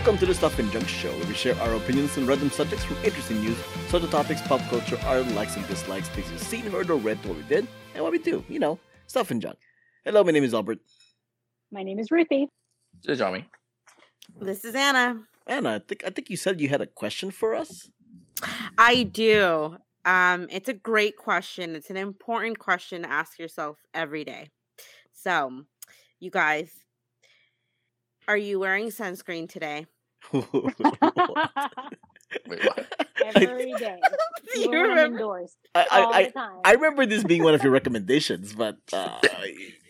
Welcome to the Stuff and Junk Show, where we share our opinions on random subjects from interesting news, social topics, pop culture, our likes and dislikes, things we've seen, heard, or read, what we did, and what we do. You know, stuff and junk. Hello, my name is Albert. My name is Ruthie. This is Johnny. This is Anna. Anna, I think I think you said you had a question for us. I do. Um, it's a great question. It's an important question to ask yourself every day. So, you guys, are you wearing sunscreen today? Wait, what? Every day. Do you when I'm remember? indoors. I, all I, the time. I, I remember this being one of your recommendations, but uh,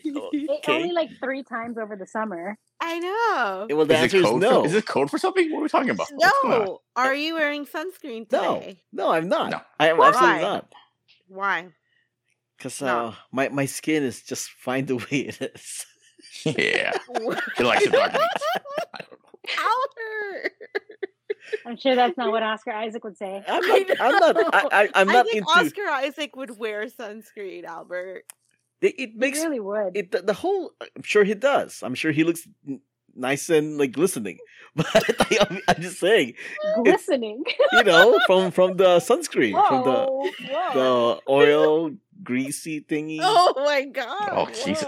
It- okay. Only like three times over the summer. I know. well, the Is answer it is code no. For, is it code for something? What are we talking about? What's going on? No. Are you wearing sunscreen no, today? no, no, I'm not. No. I am Why? absolutely not. Why? Because No. uh, my my skin is just fine the way it is. Yeah. He likes the dark meat. Albert, I'm sure that's not what Oscar Isaac would say. I'm not. I'm not. I, I, I'm I not think into. Oscar Isaac would wear sunscreen, Albert. It, it He makes really would. it the, the whole. I'm sure he does. I'm sure he looks nice and like glistening. But I, I'm, I'm just saying, Glistening. you know, from from the sunscreen, from the Whoa, whoa. the oil greasy thingy. Oh my god. Oh, Jesus.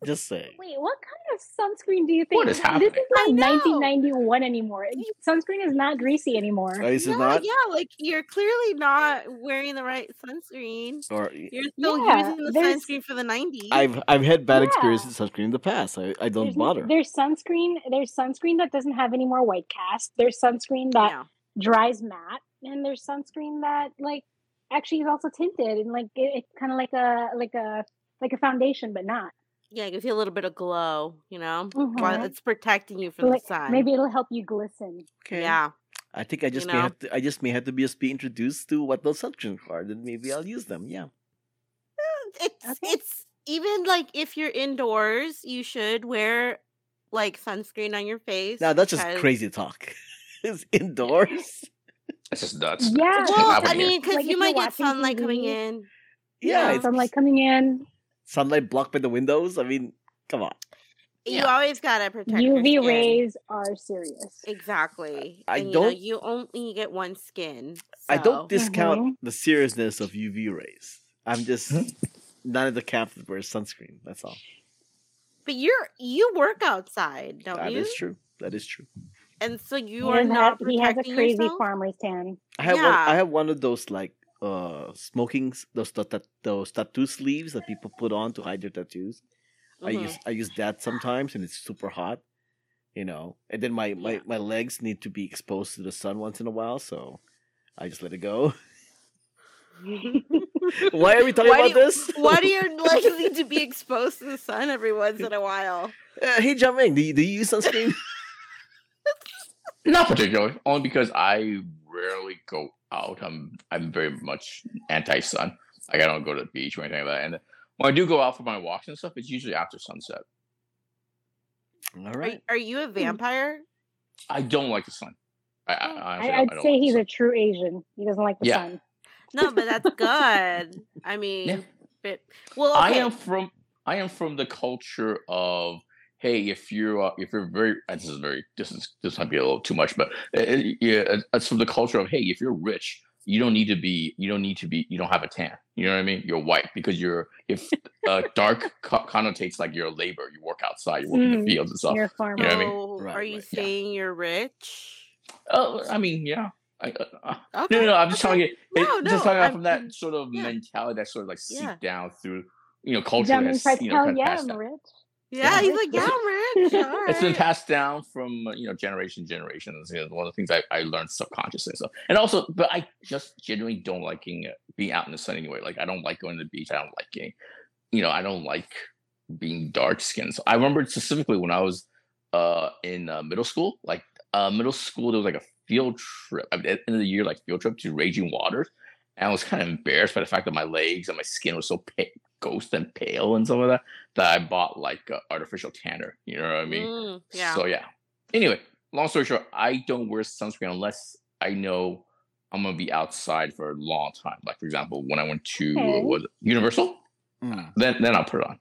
Whoa. Just saying. Wait, what kind of sunscreen do you think? What is happening? This is not 1991 anymore. Sunscreen is not greasy anymore. Oh, is it yeah, not? yeah, like you're clearly not wearing the right sunscreen. Or You're still Yeah, using the sunscreen for the 90s. I've I've had bad Yeah. experiences with sunscreen in the past. I, I don't There's, bother. there's sunscreen. There's sunscreen that doesn't have any more white cast. There's sunscreen that yeah. dries matte, and there's sunscreen that like actually is also tinted and like it, it's kind of like a like a like a foundation, but not. Yeah, it gives you a little bit of glow, you know, while Mhm. it's protecting you from Like, the sun. maybe it'll help you glisten. Okay. Yeah. I think I just may know? have to. I just may have to be just be introduced to what those sunscreen are, then maybe I'll use them. Yeah. It's Okay. it's even like if you're indoors, you should wear like sunscreen on your face. Now that's just crazy talk. it's indoors. That's just nuts. Yeah. Well, I mean, because Like, you might you're get watching sunlight coming in. Yeah, Yeah. Sunlight coming in. Sunlight blocked by the windows. I mean, come on. You Yeah. always gotta protect your UV skin. rays are serious. Exactly. I and, know, don't- you only get one skin. I don't discount Mhm. the seriousness of UV rays. I'm just not in the camp that wears sunscreen. That's all. But you're you work outside, don't That you? is true. That is true. And so you He are doesn't not have- he has a crazy yourself? farmer's tan. I have one, I have one of those like uh smoking s- those tat- tat- those tattoo sleeves that people put on to hide their tattoos. I Mhm. use I use that sometimes and it's super hot, you know. And then my, my Yeah. my legs need to be exposed to the sun once in a while, so I just let it go. Why are we talking Why about you- this? Why do your legs need to be exposed to the sun every once in a while? Uh, hey, Jiaming, do you, do you use sunscreen? Not particularly, only because I rarely go out. I'm I'm very much anti-sun. Like I don't go to the beach or anything like that. And when I do go out for my walks and stuff, it's usually after sunset. All right. Are, are you a hmm. vampire? I don't like the sun. I, I, I I'd don't- I don't say like he's a true Asian. He doesn't like the Yeah. sun. No, but that's good. I mean, Yeah. but well, I am from I am from the culture of hey, if you're uh, if you're very uh, this is very this is this might be a little too much, but uh, uh, yeah, uh, it's from the culture of hey, if you're rich, you don't need to be you don't need to be you don't have a tan. You know what I mean? You're white because you're if uh, dark co- connotates like you're a labor, you work outside, you work in Mhm. the fields and stuff. You're a farmer. You know I mean? Right, are you right, yeah. saying you're rich? Oh, I mean, yeah. I, uh, uh, Okay. no, no, no, I'm just okay. talking. It, No, just no, talking about I'm- from that sort of yeah. mentality that sort of like seeped Yeah. down through, you know, culture. Jiaming has, tried to you know, tell kind of yeah, I'm down. rich. Yeah, he's like, yeah, rich. All it's been passed down from you know generation to generation. It's, you know, one of the things I, I learned subconsciously. So and also, but I just genuinely don't like being, uh, out in the sun anyway. Like I don't like going to the beach. I don't like getting, you know, I don't like being dark skinned. So I remember specifically when I was uh in uh, middle school, like uh middle school, there was like a field trip at the end of the year, like field trip to Raging Waters, and I was kind of embarrassed by the fact that my legs and my skin was so pa- ghost and pale and stuff like that that I bought like uh, artificial tanner. You know what I mean? Mm, yeah. So yeah. Anyway, long story short, I don't wear sunscreen unless I know I'm gonna be outside for a long time. Like for example, when I went to uh, Okay. was Universal, Mm. then then I'll put it on.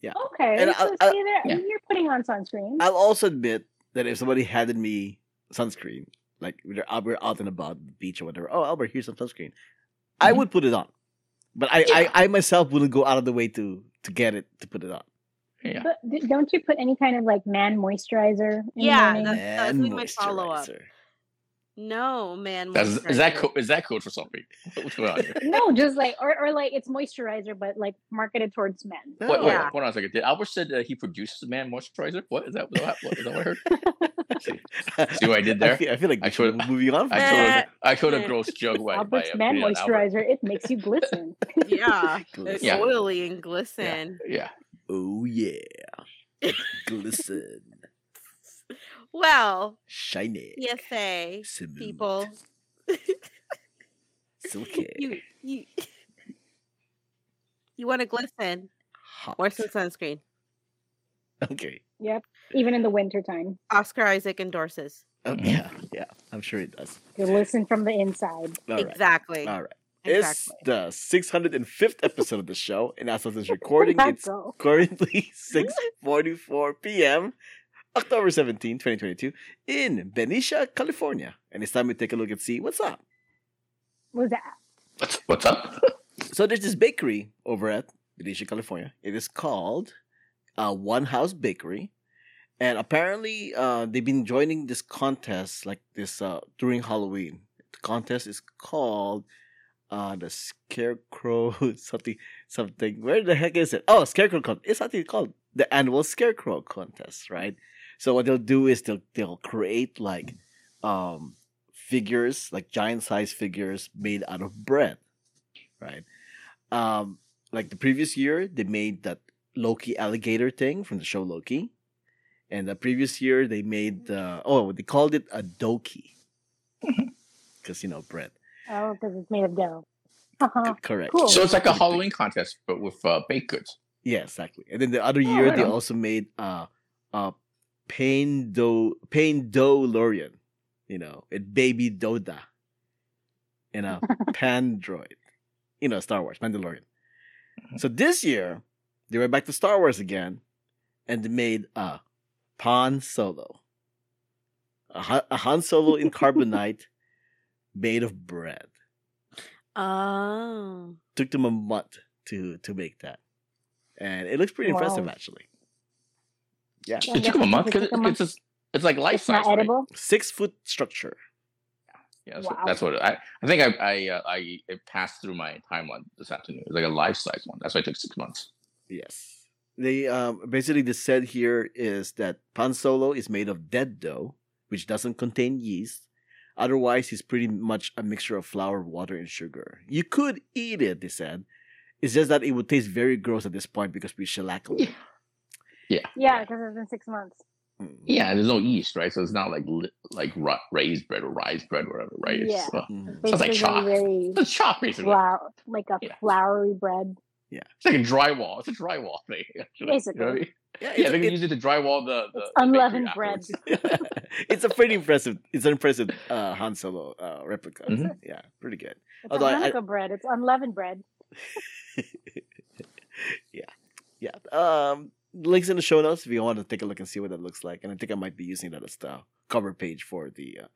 Yeah. Okay, And so I- I- see there, yeah. you're putting on sunscreen. I'll also admit that if somebody handed me sunscreen, like we're out, we're and about the beach or whatever, oh Albert, here's some sunscreen. I Mhm. would put it on, but I, Yeah. I I myself wouldn't go out of the way to to get it to put it on. Yeah. But don't you put any kind of like man moisturizer? In the Yeah, morning? that's- that was And like my follow-up. moisturizer. No, man. That's, is that moisturizer. code? Is that code for something? What's going on here? no, just like or, or like it's moisturizer, but like marketed towards men. Wait, wait, Yeah. hold on a second. Did Albert said that he produces a man moisturizer? What is that? What, what, is that what I heard? See, see what I did there? I feel, I feel like I we should could- moving on. From I this. told Eh, a, I told a gross joke by, by Albert's uh, man putting on Albert. moisturizer, it makes you glisten. Yeah, Glisten. it's Yeah. oily and glisten. Yeah. Oh yeah, glisten, Well, shiny, PSA smooth, people, silky, you you you want to glisten? hot. Wear some sunscreen. Okay. yep. Even in the winter time. Oscar Isaac endorses. Oh, yeah, yeah. I'm sure he does. You glisten from the inside. All right. exactly. All right. Exactly. It's the 605th episode of the show, and as of this recording, Where'd it's go? currently 6:44 p.m. October 17, 2022, in Benicia, California. And it's time we take a look and see what's up. What's was that? What's, what's up? So there's this bakery over at Benicia, California. It is called uh, One House Bakery. And apparently, uh, they've been joining this contest like this uh, during Halloween. The contest is called uh, the Scarecrow something something. Where the heck is it? Oh, Scarecrow contest. It's actually called the annual Scarecrow contest, right? So what they'll do is they'll they'll create like um figures, like giant size figures made out of bread, right? Um, like the previous year, they made that Loki alligator thing from the show Loki, and the previous year they made the oh they called it a doki, because you know bread. Oh, because it's made of dough. Uh-huh. Correct. Cool. So it's like a Halloween contest, but with uh, baked goods. Yeah, exactly. And then the other Oh, year right they on. also made uh uh pain do pain do Lorian, you know, it baby Doda, and a Pandroid, you know, Star Wars Mandalorian. Mm-hmm. So this year they went back to Star Wars again, and they made a Han Solo, a, a Han Solo in carbonite, made of bread. Oh. Took them a month to to make that, and it looks pretty impressive actually. Yeah. I It took him a month because a it's, just- it's like life size. right? edible. six foot structure. Yeah, that's, what, that's what I. I think I I uh, I it passed through my timeline this afternoon. It's like a life size one. That's why it took six months. Yes. They um basically the said here is that pan solo is made of dead dough, which doesn't contain yeast. Otherwise, it's pretty much a mixture of flour, water, and sugar. You could eat it, they said. It's just that it would taste very gross at this point because we shellac a lot. Yeah, Yeah, because it's been six months. Mm. Yeah, there's no yeast, right? So it's not like li- like ra- raised bread or rice bread or whatever, right? It's, Yeah. uh, Mm. Sounds like Basically chalk. very it's chalk basically. flour, like a Yeah. floury bread. Yeah, it's like a drywall. It's a drywall thing. Actually. Basically. You know what I mean? Yeah, Yeah, they can it- use it to drywall the, the It's the unleavened bread. it's a pretty impressive. It's an impressive uh, Han Solo uh, replica. Mhm. Yeah, pretty good. It's Although I- a Hanukkah bread. It's unleavened bread. Yeah, yeah. Um, links in the show notes if you want to take a look and see what that looks like. And I think I might be using that as the cover page for the uh,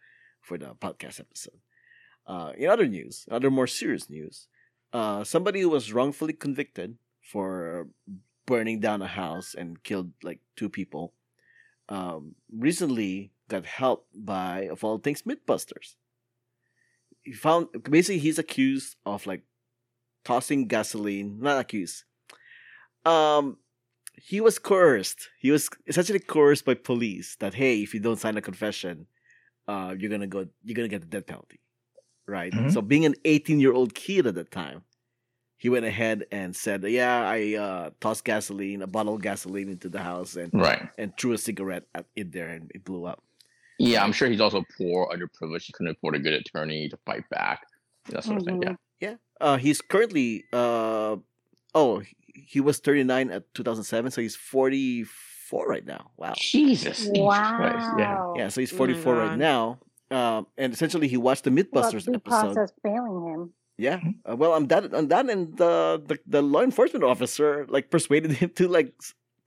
for the podcast episode. Uh, in other news, other more serious news, uh, somebody who was wrongfully convicted for burning down a house and killed like two people, um, recently got help by of all things MythBusters. He found basically he's accused of like tossing gasoline, not accused. Um, he was coerced. He was essentially coerced by police that hey, if you don't sign a confession, uh, you're gonna go, you're gonna get the death penalty, right? Mhm. So being an 18 year old kid at the time, he went ahead and said, yeah, I uh, tossed gasoline, a bottle of gasoline into the house and Right. and threw a cigarette at in there and it blew up. Yeah, I'm sure he's also poor, underprivileged. He couldn't afford a good attorney to fight back. That sort of thing. Yeah. Mhm. Uh, he's currently uh, oh, he- he was 39 at 2007, so he's 44 right now. Wow. Jesus. Jesus Christ, Yeah. Yeah, so he's Oh 44 right now. Um, and essentially, he watched the MythBusters due episode. process failing him. Yeah. Uh, well, I'm that. I'm that, and the, the the law enforcement officer like persuaded him to like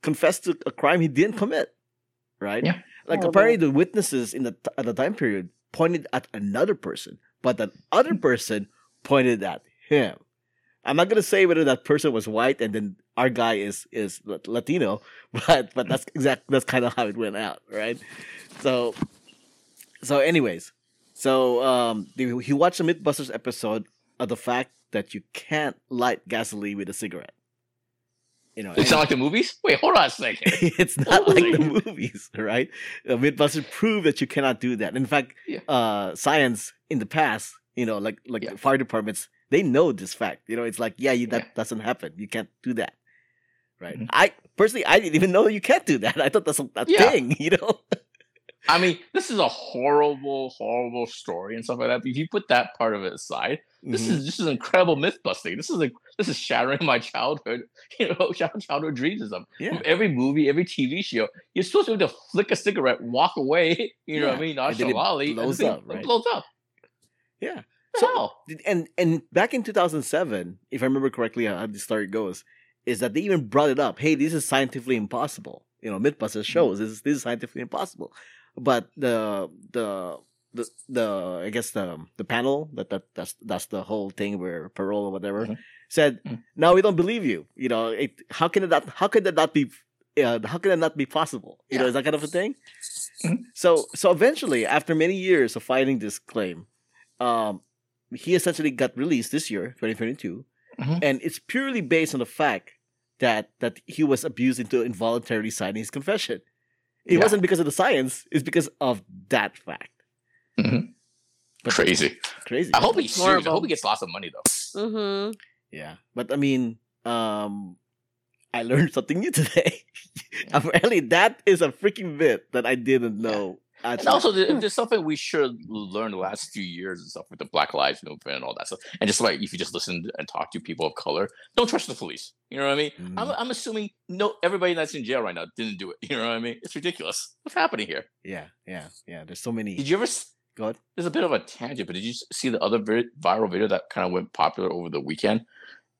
confess to a crime he didn't commit. Right. Yeah. Like Horrible. apparently the witnesses in the at the time period pointed at another person, but that other person pointed at him. I'm not gonna say whether that person was white and then our guy is is Latino, but but that's exact that's kind of how it went out, right? So so anyways, so um he watched the MythBusters episode of the fact that you can't light gasoline with a cigarette. You know, It's not like the movies. Wait, hold on a second. it's not Hold like the movies, right? Uh, Mythbusters prove that you cannot do that. In fact, Yeah. uh, science in the past, you know, like like Yeah. fire departments, they know this fact. You know, it's like, yeah, you, that Yeah. doesn't happen. You can't do that, right? Mhm. I personally, I didn't even know you can't do that. I thought that's a, a Yeah. thing, you know. I mean, this is a horrible, horrible story and stuff like that. But if you put that part of it aside, this Mhm. is this is incredible myth busting. This is like this is shattering my childhood, you know, child- childhood dreams and stuff. yeah. Every movie, every TV show, you're supposed to be able to flick a cigarette, walk away, you know what I mean, and then it nonchalantly, blows up, right? blows up. Yeah. So- hell? and and back in 2007 if i remember correctly how the story goes is that they even brought it up hey this is scientifically impossible you know mythbusters shows this is, this is scientifically impossible but the the the, the I guess the the panel that, that that's that's the whole thing where parole or whatever Mhm. said Mhm. no we don't believe you you know it how can it not how could that not be uh, how can that not be possible you know is that kind of a thing Mhm. so so eventually after many years of fighting this claim um he essentially got released this year 2022 Mhm. and it's purely based on the fact that that he was abused into involuntarily signing his confession it Yeah. wasn't because of the science it's because of that fact Mhm. But- Crazy. crazy I hope he sues. I hope he gets lots of money though. Mm-hmm. yeah but i mean um i learned something new today apparently that is a freaking myth that i didn't know And also, there- there's something we should learn the last few years and stuff with the Black Lives Movement and all that stuff. And just like if you just listen and talk to people of color, don't trust the police. You know what I mean? I'm, Mm. I'm assuming no everybody that's in jail right now didn't do it. You know what I mean? It's ridiculous. What's happening here? yeah yeah yeah there's so many Did you ever? Go ahead. There's a bit of a tangent, but did you see the other vi- viral video that kind of went popular over the weekend?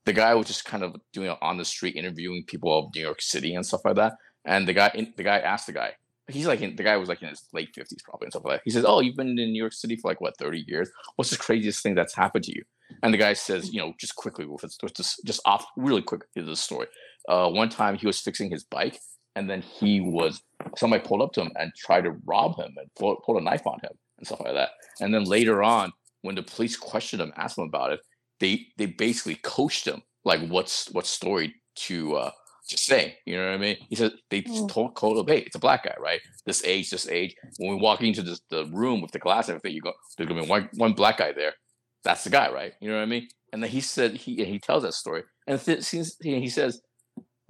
The guy was just kind of doing it on the street, interviewing people of New York City and stuff like that. And the guy, in, the guy asked the guy, he's like, in, the guy was like in his late fifties probably and stuff like that. He says, "Oh, you've been in New York City for like what thirty years? What's the craziest thing that's happened to you?" And the guy says, you know, just quickly with his, with just just off really quick is the story. Uh, one time he was fixing his bike, and then he was somebody pulled up to him and tried to rob him and pull, pulled a knife on him and stuff like that. And then later on, when the police questioned him, asked him about it, they they basically coached him like what's what story to uh to say. You know what I mean? He said they just Mm. told told him, hey, it's a black guy, right? This age, this age. When we walk into this, the room with the glass and everything, you go, there's gonna be one one black guy there. That's the guy, right? You know what I mean? And then he said he he tells that story, and th- since he, he says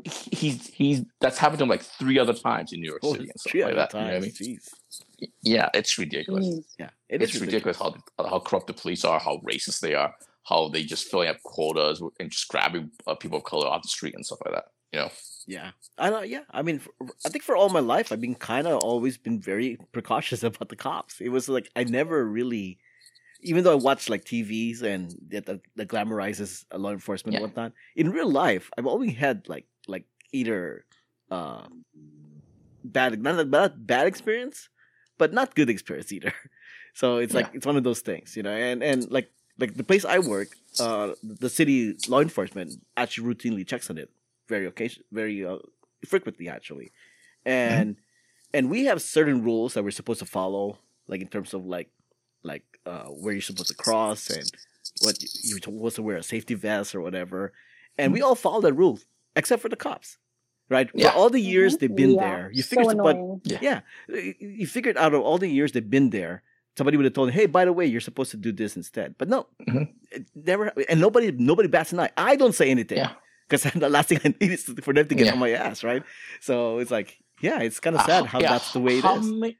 he- he's he's that's happened to him like three other times in New York Oh, City and stuff like other that. You know what I mean? times. Jeez. Yeah, it's ridiculous. Jeez. Yeah, it it's is ridiculous, how how corrupt the police are, how racist they are, how they just filling up quotas and just grabbing uh, people of color off the street and stuff like that. You know, Yeah, I know. Yeah, I mean, I think for all my life, I've been kind of always been very precautious about the cops. It was like I never really, even though I watch like TVs and that that, that glamorizes uh, law enforcement Yeah. and whatnot. In real life, I've always had like like either uh, bad not a bad bad experience, but not good experience either. So it's like it's one of those things, you know. And and like like the place I work, uh, the city law enforcement actually routinely checks on it very occasion, very uh, frequently actually, and and we have certain rules that we're supposed to follow, like in terms of like like uh, where you're supposed to cross and what you- you're supposed to wear a safety vest or whatever, and we all follow that rule except for the cops, right? Yeah. For all the years Mhm. they've been Yeah, there, you so figure, but yeah, you- you figured out of all the years they've been there, somebody would have told, them, "Hey, by the way, you're supposed to do this instead." But no, Mhm. it never, and nobody, nobody bats an eye. I don't say anything Yeah. Because the last thing I need is for them to get Yeah. on my ass, right? So it's like, yeah, it's kind of Uh, sad how yeah, that's the way it is.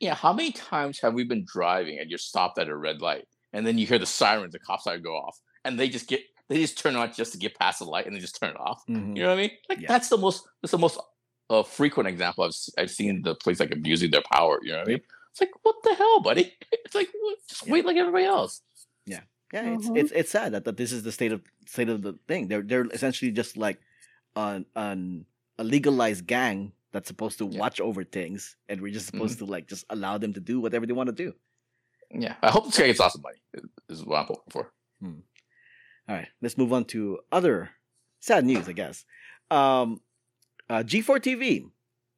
yeah, how many times have we been driving and you're stopped at a red light and then you hear the sirens, the cop siren go off, and they just get they just turn on just to get past the light and they just turn it off. Mhm. You know what I mean? Like Yeah. that's the most that's the most uh, frequent example I've I've seen the police like abusing their power. You know what I mean? It's like what the hell, buddy? It's like just wait like everybody else. Yeah, it's Mhm. it's it's sad that, that this is the state of state of the thing. They're they're essentially just like an an a legalized gang that's supposed to Yeah. watch over things, and we're just Mhm. supposed to like just allow them to do whatever they want to do. Yeah, I hope this guy gets lots of money. Is is what I'm hoping for. All right, let's move on to other sad news, I guess. Um, uh, G4 TV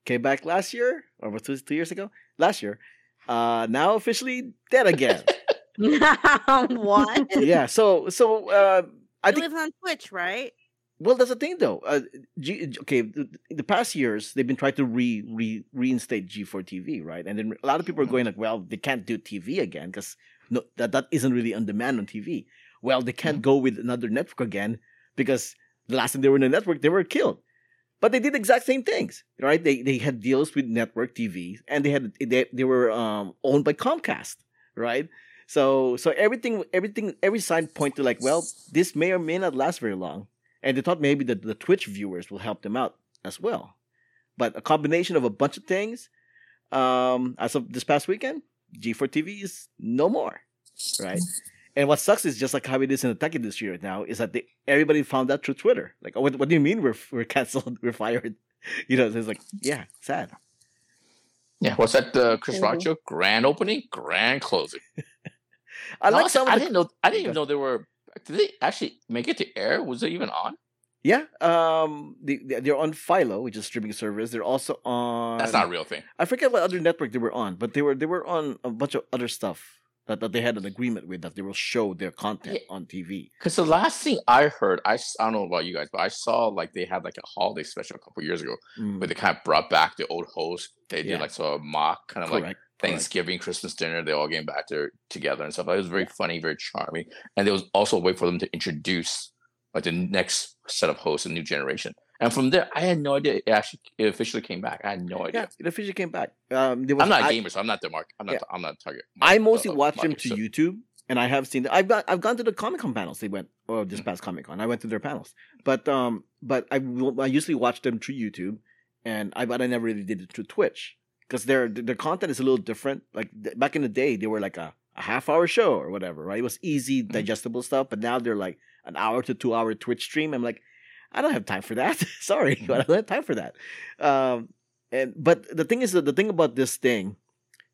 came back last year, or was it two years ago? Last year. Uh, now officially dead again. what? yeah. So, so uh, I think lives on Twitch, right? Well, that's the thing, though. Uh, G, okay, the, the past years they've been trying to re, re reinstate G4 TV, right? And then a lot of people are going like, "Well, they can't do TV again because no, that that isn't really on demand on TV." Well, they can't go with another network again because the last time they were in the network, they were killed. But they did the exact same things, right? They they had deals with network TV, and they had they, they were um, owned by Comcast, right? So so everything everything every sign point to like, well, this may or may not last very long and they thought maybe that the Twitch viewers will help them out as well. But a combination of a bunch of things, um, as of this past weekend, G4 TV is no more, right? And what sucks is just like how it is in the tech industry right now is that they, everybody found out through Twitter. Like, oh, what, what do you mean we're we're canceled? We're fired? You know, so it's like, yeah, sad. Yeah, what's that? The Chris Rock Mhm. show? Grand opening, grand closing. I like some. I the, didn't know. I didn't even know they were. Did they actually make it to air? Was it even on? yeah, um, they they- they're on Philo, which is a streaming service. They're also on. That's not a real thing. I forget what other network they were on, but they were they were on a bunch of other stuff that, that they had an agreement with that they will show their content on TV. Because the last thing I heard, I, I don't know about you guys, but I saw like they had like a holiday special a couple years ago Mm, where they kind of brought back the old host. They did like sort of mock kind of like correct. correct. Thanksgiving, Christmas dinner. They all came back there together and stuff. It was very funny, very charming, and there was also a way for them to introduce like the next set of hosts, a new generation. And from there, I had no idea it actually it officially came back. I had no idea. Yeah, it officially came back. Um, there was, I'm not a I, gamer, so I'm not the mark. I'm not. Yeah. I'm not a target. I mostly uh, watch them to so- YouTube, and I have seen. I've got I've gone to the Comic Con panels. They went oh this Mhm. past Comic Con. I went to their panels, but um, but I I usually watch them through YouTube, and I but I never really did it through Twitch because their their content is a little different. Like th- back in the day, they were like a, a half hour show or whatever, right? It was easy, Mhm. digestible stuff. But now they're like an hour to two hour Twitch stream. I'm like, I don't have time for that. Sorry, but I don't have time for that. Um, and but the thing is that the thing about this thing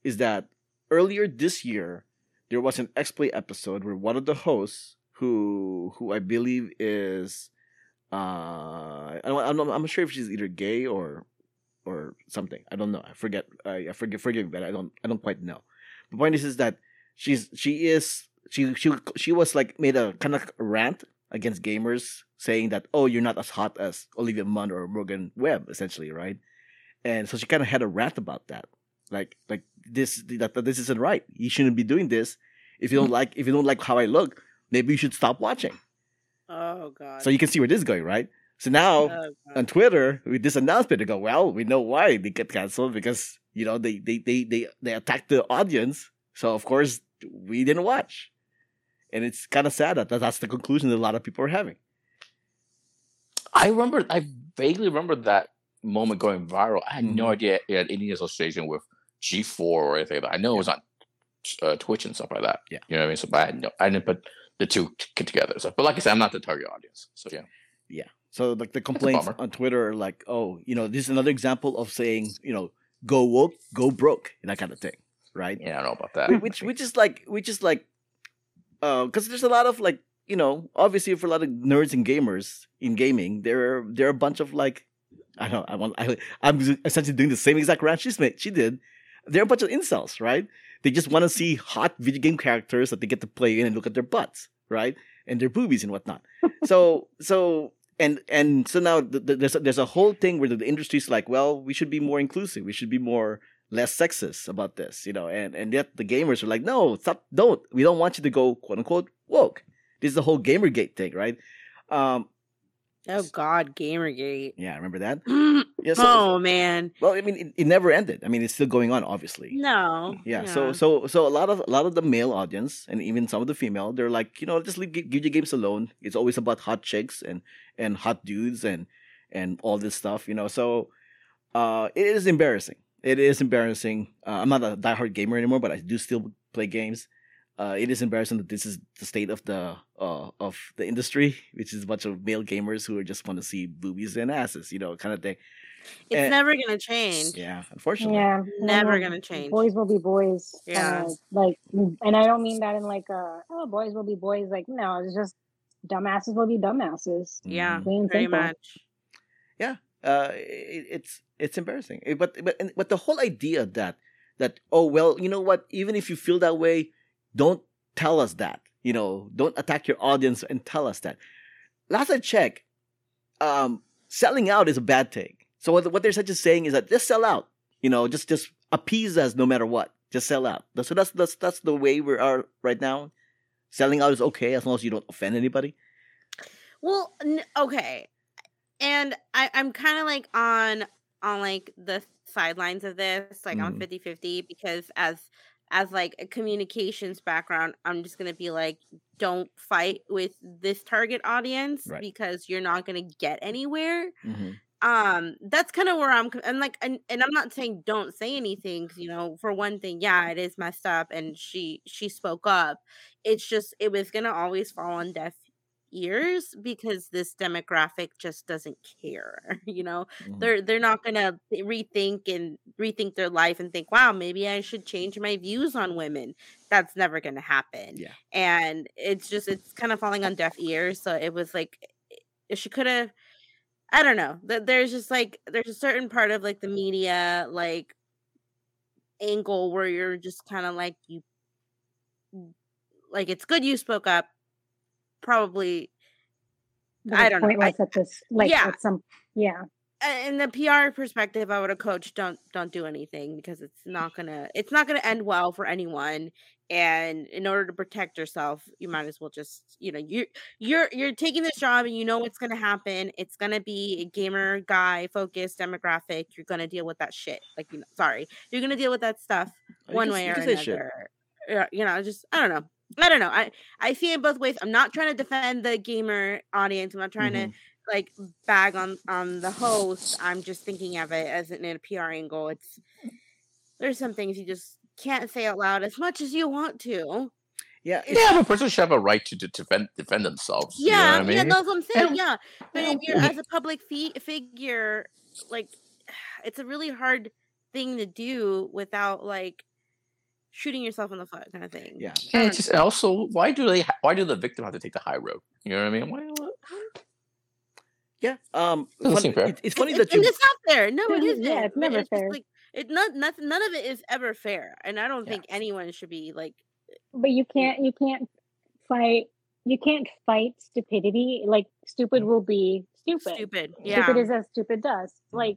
is that earlier this year there was an X-Play episode where one of the hosts who who I believe is uh I don't, I'm, not, I'm not sure if she's either gay or or something. I don't know. I forget. I, I forget. Forgive me, but I don't. I don't quite know. The point is, is that she's she is she she she was like made a kind of rant against gamers, saying that oh you're not as hot as Olivia Munn or Morgan Webb, essentially, right? And so she kind of had a rant about that, like like this that, that this isn't right. You shouldn't be doing this. If you don't mm-hmm. like if you don't like how I look, maybe you should stop watching. Oh god. So you can see where this is going, right? So now God. on Twitter with this announcement to go, well, we know why they get canceled because you know they they they they, they attacked the audience. So of course we didn't watch, and it's kind of sad that that's the conclusion that a lot of people are having. I remember. I vaguely remember that moment going viral. I had no Mhm. idea it had any association with G4 or anything. Like that. I know it was on uh, Twitch and stuff like that. Yeah. you know what I mean. So, but I had no, I didn't put the two t- together. So, but like I said, I'm not the target audience. So yeah, yeah, So like the complaints on Twitter are like, oh, you know, this is another example of saying, you know, go woke, go broke, and that kind of thing, right? yeah, I don't know about that. Which which is like which is like uh because there's a lot of like you know obviously for a lot of nerds and gamers in gaming there are there are a bunch of like i don't i want I, i'm essentially doing the same exact rant she's made she did. There are a bunch of incels right? They just want to see hot video game characters that they get to play in and look at their butts right? And their boobies and whatnot. So so and and so now th- th- there's a, there's a whole thing where the, the industry's like well we should be more inclusive we should be more less sexist about this, you know, and and yet the gamers are like, no, stop, don't. We don't want you to go quote unquote woke. This is the whole GamerGate thing, right? Um, oh god, Gamergate. yeah, remember that? oh Yeah, so, man. well, I mean, it, it never ended. I mean, it's still going on, obviously. No. Yeah, so so so a lot of a lot of the male audience and even some of the female, they're like, you know, just leave give your games alone. It's always about hot chicks and and hot dudes and and all this stuff, you know. So uh it is embarrassing. It is embarrassing. Uh, I'm not a diehard gamer anymore, but I do still play games. Uh, it is embarrassing that this is the state of the uh, of the industry, which is a bunch of male gamers who are just want to see boobies and asses, you know, kind of thing. It's And- never gonna change. Yeah, unfortunately. Yeah, Never gonna change. Boys will be boys. Yeah. Uh, like, and I don't mean that in like, uh, oh, boys will be boys. Like, no, it's just dumbasses will be dumbasses. Yeah, Mhm. Plain pretty simple. much. uh, it, it's it's embarrassing. Eh, But but and- but the whole idea that that oh well, you know what? Even if you feel that way, don't tell us that. You know, don't attack your audience and tell us that. Last I checked, um, selling out is a bad thing. So what what they're essentially saying is that just sell out. You know, just just appease us no matter what. Just sell out. So that's that's that's the way we are right now. Selling out is okay as long as you don't offend anybody. Well, n- okay, and I, I'm kind of like on on like the sidelines of this. Like I'm Mhm. 50 50 because as as like a communications background, I'm just gonna be like, don't fight with this target audience Right. because you're not gonna get anywhere. Mm-hmm. um that's kind of where i'm and like and, and i'm not saying don't say anything 'cause, you know for one thing yeah it is messed up and she she spoke up it's just it was gonna always fall on deaf ears because this demographic just doesn't care you know Mm-hmm. they're they're not gonna rethink and rethink their life and think wow maybe i should change my views on women that's never gonna happen Yeah. and it's just it's kind of falling on deaf ears so it was like if she could have i don't know that there's just like there's a certain part of like the media like angle where you're just kind of like you like it's good you spoke up probably But I don't know, point I- at this, like, yeah. at some, yeah. uh, in the PR perspective, I would have coached don't don't do anything because it's not gonna it's not gonna end well for anyone. And in order to protect yourself, you might as well just you know you're you're you're taking this job and you know what's gonna happen. It's gonna be a gamer guy focused demographic. You're gonna deal with that shit. Like you know, sorry, you're gonna deal with that stuff one can- way or can shit. another. Yeah, you know, just I don't know. I don't know. I I see it both ways. I'm not trying to defend the gamer audience. I'm not trying Mhm. to like bag on on the host. I'm just thinking of it as an, in a PR angle. It's there's some things you just can't say out loud as much as you want to. Yeah, Yeah, but a person should have a right to, to defend defend themselves. you know Yeah, what I mean? yeah, that's what I'm saying. And- yeah, but if you're as a public fi- figure, like it's a really hard thing to do without like shooting yourself in the foot, kind of thing. yeah. And it's just also why do they ha- why do the victim have to take the high road? You know what I mean? Why. Yeah. Um, Doesn't fun- seem fair. it- it's funny It's- that you. and it's not fair. No, it Yeah, isn't. yeah, it's but never just fair. like it not nothing. None of it is ever fair, and I don't Yeah. think anyone should be like But you can't, you can't fight, you can't fight stupidity. Like, stupid will be stupid. stupid. Yeah, Stupid is as stupid does. Like,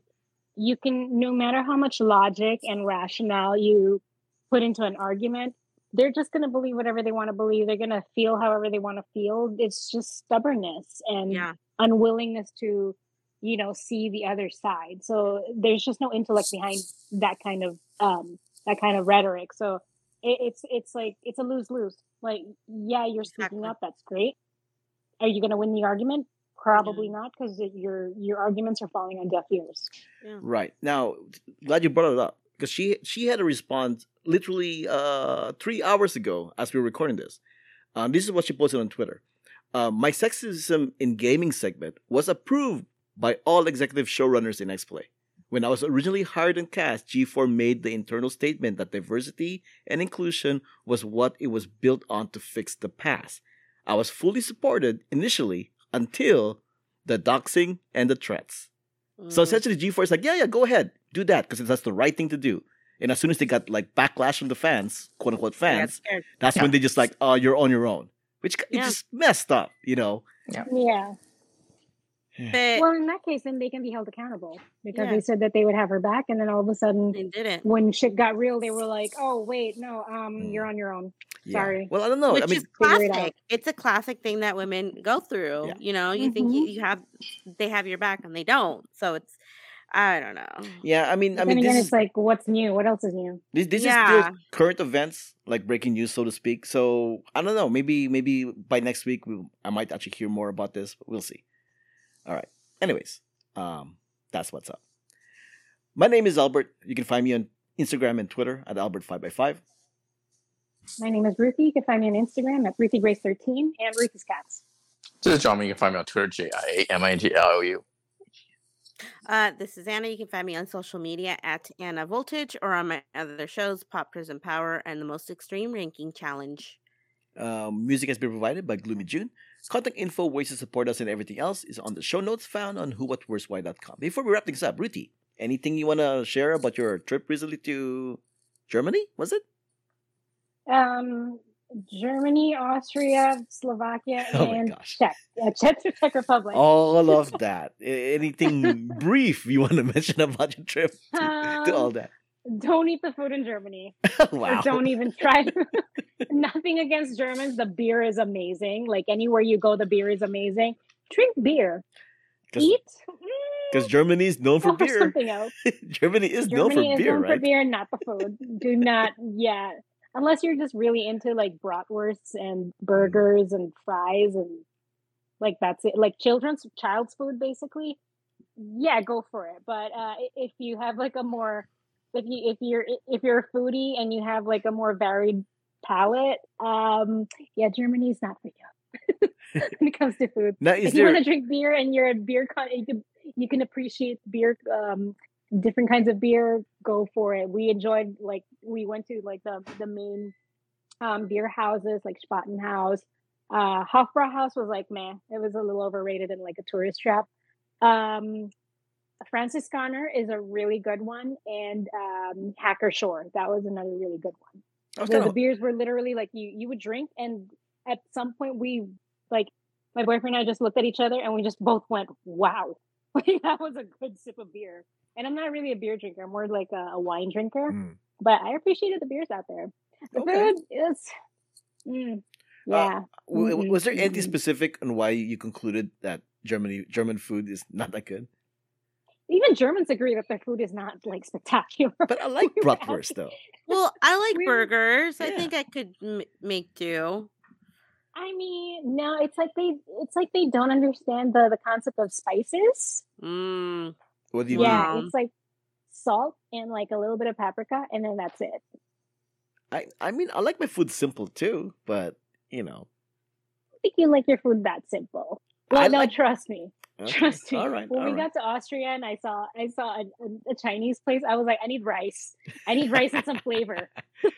you can, no matter how much logic and rationale you put into an argument, they're just going to believe whatever they want to believe. They're going to feel however they want to feel. It's just stubbornness and yeah, unwillingness to, you know, see the other side. So there's just no intellect behind that kind of, um, that kind of rhetoric. So it, it's, it's like, it's a lose lose. Like, yeah, you're speaking Exactly. up. That's great. Are you going to win the argument? Probably not, because your your arguments are falling on deaf ears. yeah. Right now, glad you brought it up because she she had to response literally uh three hours ago as we were recording this. Um, this is what she posted on Twitter. Uh, my sexism in gaming segment was approved by all executive showrunners in XPlay. When I was originally hired and cast, G4 made the internal statement that diversity and inclusion was what it was built on to fix the past. I was fully supported initially until the doxing and the threats. So Mm. essentially, G4 is like, yeah, yeah, go ahead, do that because that's the right thing to do. And as soon as they got like backlash from the fans, quote unquote fans, scared. that's when they just like, oh, you're on your own, which it's Yeah. just messed up, you know. Yeah. But Well, in that case, then they can be held accountable because Yeah. they said that they would have her back, and then all of a sudden, they didn't. when shit got real, they were like, "Oh, wait, no, um, Mm. you're on your own." Yeah. Sorry. Well, I don't know. Which I mean, is figure it classic. It's a classic thing that women go through. Yeah. You know, you think you, you have, they have your back and they don't. So it's, I don't know. yeah, I mean, I mean, again, this it's is like, what's new? What else is new? this, this Yeah. is still current events, like breaking news, so to speak. So I don't know. Maybe maybe by next week, we, I might actually hear more about this. But we'll see. All right. Anyways, um, that's what's up. My name is Albert. You can find me on Instagram and Twitter at Albert5x5. My name is Ruthie. You can find me on Instagram at RuthieGrace13 and Ruthie's Cats. This is John. You can find me on Twitter, J I A M I G L O U. Uh, this is Anna. You can find me on social media at Anna Voltage or on my other shows, Pop Prison Power and the Most Extreme Ranking Challenge. Um, music has been provided by Gloomy June. Contact info, ways to support us, and everything else is on the show notes found on whowhatwhereswhy.com. Before we wrap things up, Ruthie, anything you want to share about your trip recently to Germany? Was it? Um, Germany, Austria, Slovakia, Oh and. Czech. Yeah, Czech, Czech Republic. All of that. Anything brief you want to mention about your trip to, to all Um, that? Don't eat the food in Germany. wow. Don't even try. Nothing against Germans. The beer is amazing. Like anywhere you go, the beer is amazing. Drink beer. Eat. Because Germany is known for mm, beer. something else. Germany is Germany known for is beer, known right? for beer, not the food. Do not, yeah. Unless you're just really into like bratwursts and burgers and fries and like that's it. Like children's child's food, basically. Yeah, go for it. But uh, if you have like a more, if you if you're if you're a foodie and you have like a more varied palate, um, yeah, Germany's not for you when it comes to food Now, if you want to drink beer and you're a beer con you can you can appreciate beer um different kinds of beer go for it. We enjoyed like we went to like the the main um beer houses like spaten house. Uh hofbrau house was like man it was a little overrated and like a tourist trap. Um Franziskaner is a really good one and um Hacker-Pschorr. That was another really good one. The, the beers were literally like you you would drink and at some point we like my boyfriend and I just looked at each other and we just both went, "Wow, like that was a good sip of beer." And I'm not really a beer drinker; I'm more like a, a wine drinker. Mm. But I appreciated the beers out there. The Okay. food is, mm, yeah. W- w- Mhm, Was there anything specific on why you concluded that Germany German food is not that good? Even Germans agree that their food is not like spectacular. But I like bratwurst though. Well, I like We- burgers. I think I could m- make do. I mean, no, it's like they, it's like they don't understand the the concept of spices. Mm. What do you yeah, mean? mean? it's like salt and like a little bit of paprika, and then that's it. I I mean I like my food simple too, but you know. I think you like your food that simple. I Well, no, like- trust me. okay, Trust me. All right. when all we right. got to Austria and I saw I saw a, a, a Chinese place, I was like, I need rice. I need rice and some flavor.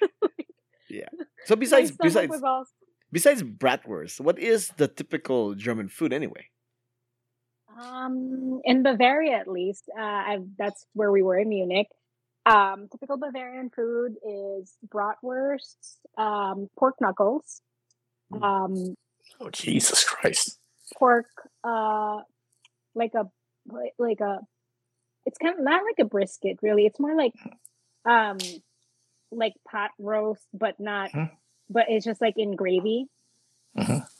Yeah. So besides besides all besides bratwurst, what is the typical German food anyway? Um in Bavaria at least. Uh, I, that's where we were in Munich. Um, typical Bavarian food is bratwurst, um, pork knuckles, Mm. um, Oh Jesus Christ! pork, uh, like a like- a. It's kind of not like a brisket, really. It's more like, um, like pot roast, but not. Hmm. But it's just like in gravy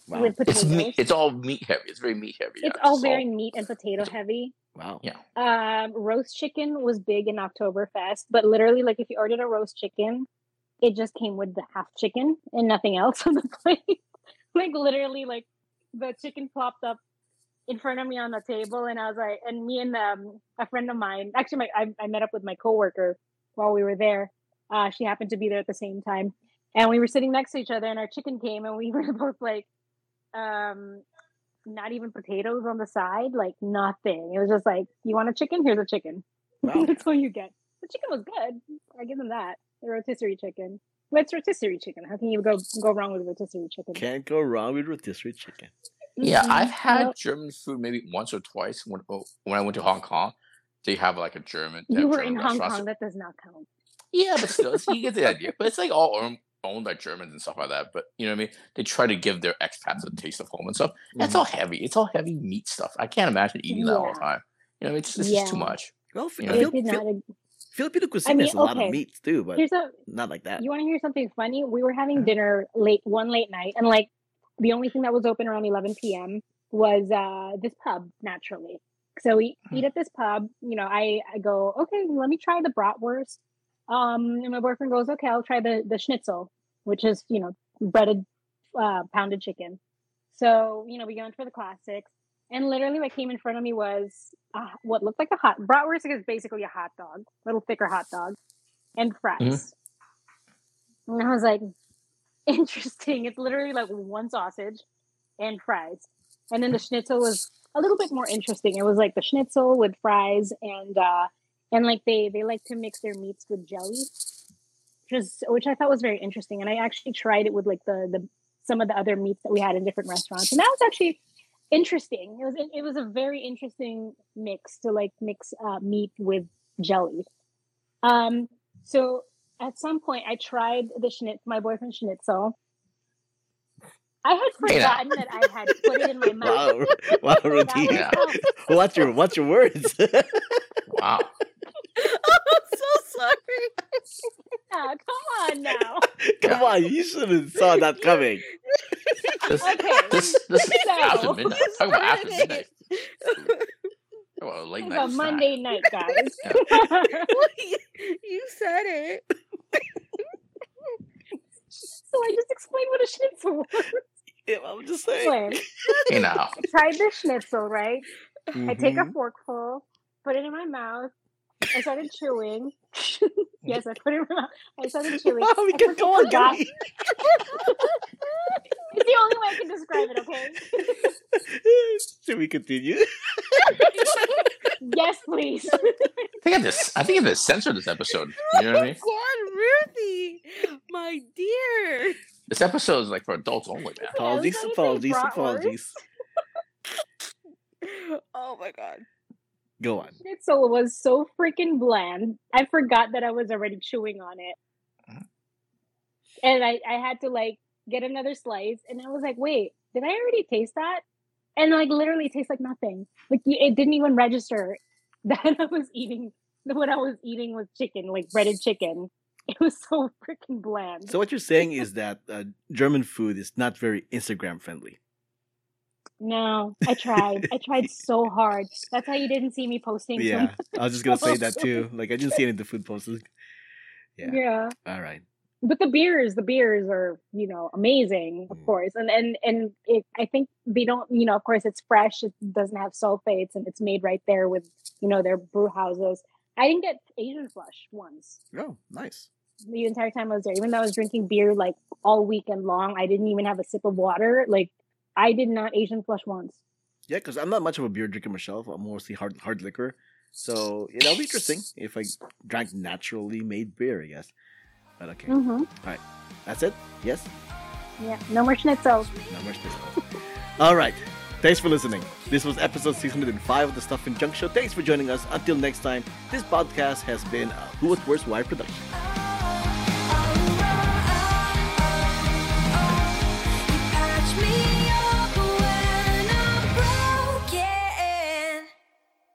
Wow. with It's meat, it's all meat heavy. It's very meat heavy. It's yeah, all so- very meat and potato heavy. Wow. Yeah. Um, roast chicken was big in Oktoberfest, but literally, like if you ordered a roast chicken, it just came with the half chicken and nothing else on the plate. like literally, like the chicken plopped up in front of me on the table, and I was like, and me and um, a friend of mine, actually, my I, I met up with my coworker while we were there. Uh, she happened to be there at the same time, and we were sitting next to each other, and our chicken came, and we were both like, um, not even potatoes on the side, like nothing. It was just like, you want a chicken? Here's a chicken. Wow. That's all you get. The chicken was good. I give them that. The rotisserie chicken. Well, it's rotisserie chicken. How can you go go wrong with rotisserie chicken? Can't go wrong with rotisserie chicken. Yeah, mm-hmm. I've had Nope. German food maybe once or twice when oh, when I went to Hong Kong. They have like a German. You uh, were German in Hong. Kong. That does not count. Yeah, but still, you get the idea. But it's like all um, owned, owned by Germans and stuff like that. But you know what I mean? They try to give their expats a taste of home and stuff. That's Mhm. all heavy. It's all heavy meat stuff. I can't imagine eating that all the time. You know, it's, just, it's just too much. Well, Fi- Yeah. It Fil- Fil- Filipino cuisine mean, has a lot of okay. meats too, but Here's a. not like that. You want to hear something funny? We were Mm-hmm. having dinner late one late night, and like the only thing that was open around 11 p.m. was uh this pub. Naturally, so we Hmm. eat at this pub. You know, I I go okay. Let me try the bratwurst. Um, and my boyfriend goes, okay, I'll try the the schnitzel, which is you know breaded uh, pounded chicken. So you know, we went for the classics, and literally what came in front of me was uh, what looked like a hot bratwurst is basically a hot dog, little thicker hot dog, and fries. And I was like, interesting. It's literally like one sausage and fries, and then the schnitzel was a little bit more interesting. It was like the schnitzel with fries and uh and like they they like to mix their meats with jelly, just which I thought was very interesting. And I actually tried it with like the the some of the other meats that we had in different restaurants, and that was actually interesting. It was it was a very interesting mix to like mix uh, meat with jelly. Um, so at some point, I tried the schnitzel, my boyfriend schnitzel. I had forgotten that I had put it in my mouth. Wow, wow, Rodina. Yeah. What's your what's your words? Wow. I'm so sorry. Yeah, come on now. Come on, you should have saw that coming. This, Okay. this, this So- after midnight. You Talk about after midnight. it. Talk a late It's night a snack. Monday night, guys. you you said it. so I just explained what a schnitzel was. Yeah, I'm just saying. Explain. You know. I tried the schnitzel, right? I take a Mhm. forkful, put it in my mouth. I started chewing. yes, I put it in my mouth. I started chewing. Oh, we can go on. forgot- Gabby. It's the only way I can describe it, okay? Should we continue? yes, please. I think I just I think I just censored this episode. You know what I mean? God, Ruthy, my dear. This episode is like for adults only, man. Apologies, trying to say apologies, apologies. Oh my god. Go on. schnitzel was so freaking bland. I forgot that I was already chewing on it. Mhm. And I, I had to like get another slice and I was like, wait, did I already taste that? And like literally it tastes like nothing. Like it didn't even register that I was eating what I was eating was chicken, like breaded chicken. It was so freaking bland. So what you're saying is that uh, German food is not very Instagram friendly. no, I tried. I tried so hard. That's how you didn't see me posting. Yeah, I was just gonna say that too. Like I didn't see any of the food posts. Yeah. yeah. All right. but the beers the beers are you know amazing of Mm. course and and and it, i think they don't you know of course it's fresh it doesn't have sulfates and it's made right there with you know their brew houses i didn't get asian flush once Oh, nice. The entire time i was there even though i was drinking beer like all weekend long i didn't even have a sip of water like i did not asian flush once Yeah, because I'm not much of a beer drinker myself. I'm mostly hard hard liquor. So yeah, that'll be interesting if I drank naturally made beer. I guess. But okay, mm-hmm. that's it. Yes. yeah no more schnitzel No more special. All right. Thanks for listening. This was episode 605 of the Stuff and Junk Show. Thanks for joining us. Until next time, this podcast has been a Who What Where's Why production.